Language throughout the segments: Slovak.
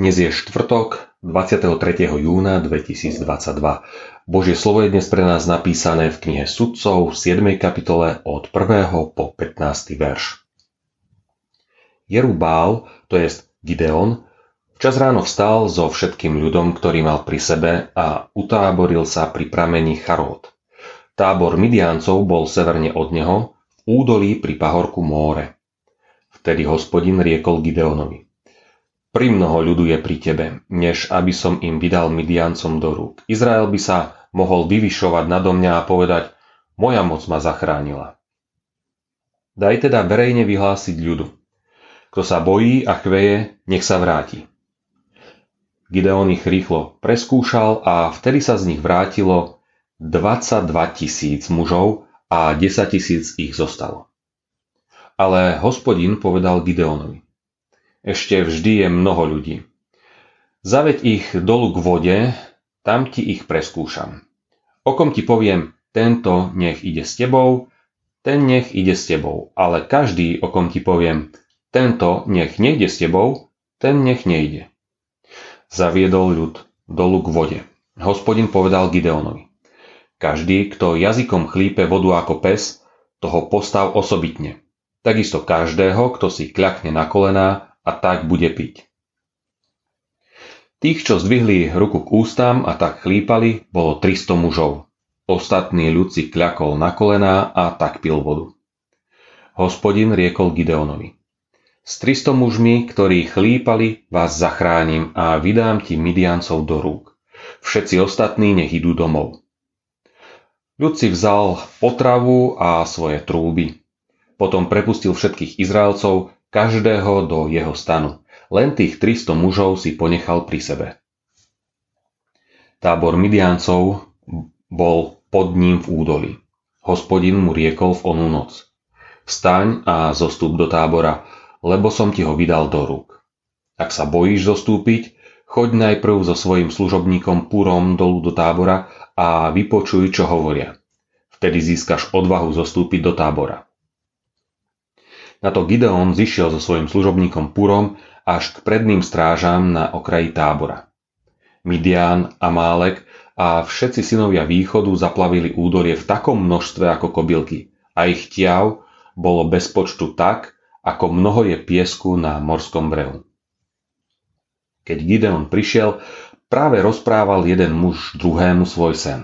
Dnes je štvrtok 23. júna 2022. Božie slovo je dnes pre nás napísané v knihe Sudcov v 7. kapitole od 1. po 15. verš. Jerubál, to jest Gideon, včas ráno vstal so všetkým ľudom, ktorý mal pri sebe a utáboril sa pri pramení Charód. Tábor Midiancov bol severne od neho, v údolí pri pahorku Móre. Vtedy hospodin riekol Gideonovi. Primnoho ľudu je pri tebe, než aby som im vydal Midiancom do rúk. Izrael by sa mohol vyvyšovať nado mňa a povedať, moja moc ma zachránila. Daj teda verejne vyhlásiť ľudu. Kto sa bojí a chveje, nech sa vráti. Gideon ich rýchlo preskúšal a vtedy sa z nich vrátilo 22 tisíc mužov a 10 tisíc ich zostalo. Ale hospodin povedal Gideonovi ešte vždy je mnoho ľudí. Zaveď ich dolu k vode, tam ti ich preskúšam. Okom ti poviem, tento nech ide s tebou, ten nech ide s tebou, ale každý, okom ti poviem, tento nech nejde s tebou, ten nech nejde. Zaviedol ľud dolu k vode. Hospodin povedal Gideonovi. Každý, kto jazykom chlípe vodu ako pes, toho postav osobitne. Takisto každého, kto si kľakne na kolená a tak bude piť. Tých, čo zdvihli ruku k ústam a tak chlípali, bolo 300 mužov. Ostatný ľud si kľakol na kolená a tak pil vodu. Hospodin riekol Gideonovi. S 300 mužmi, ktorí chlípali, vás zachránim a vydám ti Midiancov do rúk. Všetci ostatní nech idú domov. Ľud si vzal potravu a svoje trúby. Potom prepustil všetkých Izraelcov, každého do jeho stanu. Len tých 300 mužov si ponechal pri sebe. Tábor Midiancov bol pod ním v údoli. Hospodin mu riekol v onú noc. Vstaň a zostup do tábora, lebo som ti ho vydal do rúk. Ak sa bojíš zostúpiť, choď najprv so svojim služobníkom Purom dolu do tábora a vypočuj, čo hovoria. Vtedy získaš odvahu zostúpiť do tábora. Na to Gideon zišiel so svojím služobníkom Purom až k predným strážam na okraji tábora. Midian, Amálek a všetci synovia východu zaplavili údolie v takom množstve ako kobylky a ich tiav bolo bez počtu tak, ako mnoho je piesku na morskom brehu. Keď Gideon prišiel, práve rozprával jeden muž druhému svoj sen.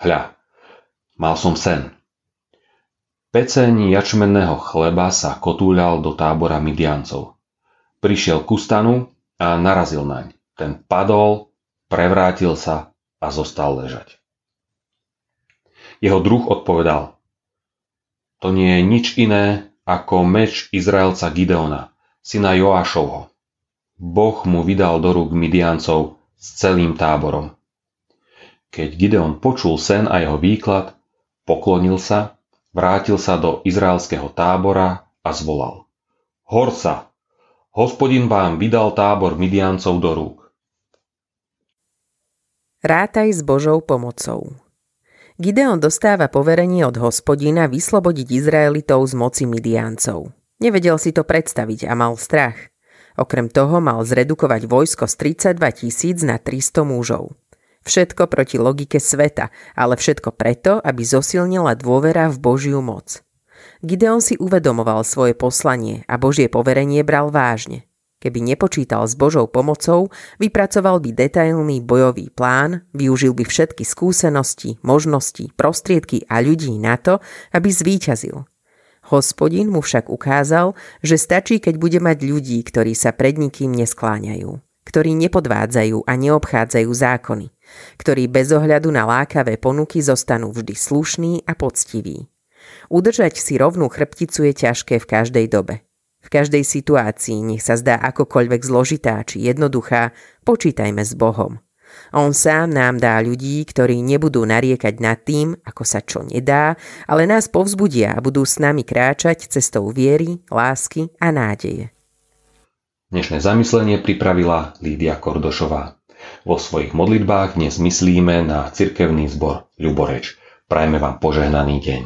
Hľa, mal som sen. Peceň jačmenného chleba sa kotúľal do tábora Midiancov. Prišiel ku stanu a narazil naň. Ten padol, prevrátil sa a zostal ležať. Jeho druh odpovedal, to nie je nič iné ako meč Izraelca Gideona, syna Joášovho. Boh mu vydal do rúk Midiancov s celým táborom. Keď Gideon počul sen a jeho výklad, poklonil sa Vrátil sa do izraelského tábora a zvolal. Horsa, hospodin vám vydal tábor Midiancov do rúk. Rátaj s Božou pomocou. Gideon dostáva poverenie od hospodina vyslobodiť Izraelitov z moci Midiancov. Nevedel si to predstaviť a mal strach. Okrem toho mal zredukovať vojsko z 32 tisíc na 300 mužov. Všetko proti logike sveta, ale všetko preto, aby zosilnila dôvera v Božiu moc. Gideon si uvedomoval svoje poslanie a Božie poverenie bral vážne. Keby nepočítal s Božou pomocou, vypracoval by detailný bojový plán, využil by všetky skúsenosti, možnosti, prostriedky a ľudí na to, aby zvíťazil. Hospodin mu však ukázal, že stačí, keď bude mať ľudí, ktorí sa pred nikým neskláňajú, ktorí nepodvádzajú a neobchádzajú zákony, ktorí bez ohľadu na lákavé ponuky zostanú vždy slušní a poctiví. Udržať si rovnú chrbticu je ťažké v každej dobe. V každej situácii, nech sa zdá akokoľvek zložitá či jednoduchá, počítajme s Bohom. On sám nám dá ľudí, ktorí nebudú nariekať nad tým, ako sa čo nedá, ale nás povzbudia a budú s nami kráčať cestou viery, lásky a nádeje. Dnešné zamyslenie pripravila Lídia Kordošová. Vo svojich modlitbách dnes myslíme na cirkevný zbor Ľuboreč. Prajme vám požehnaný deň.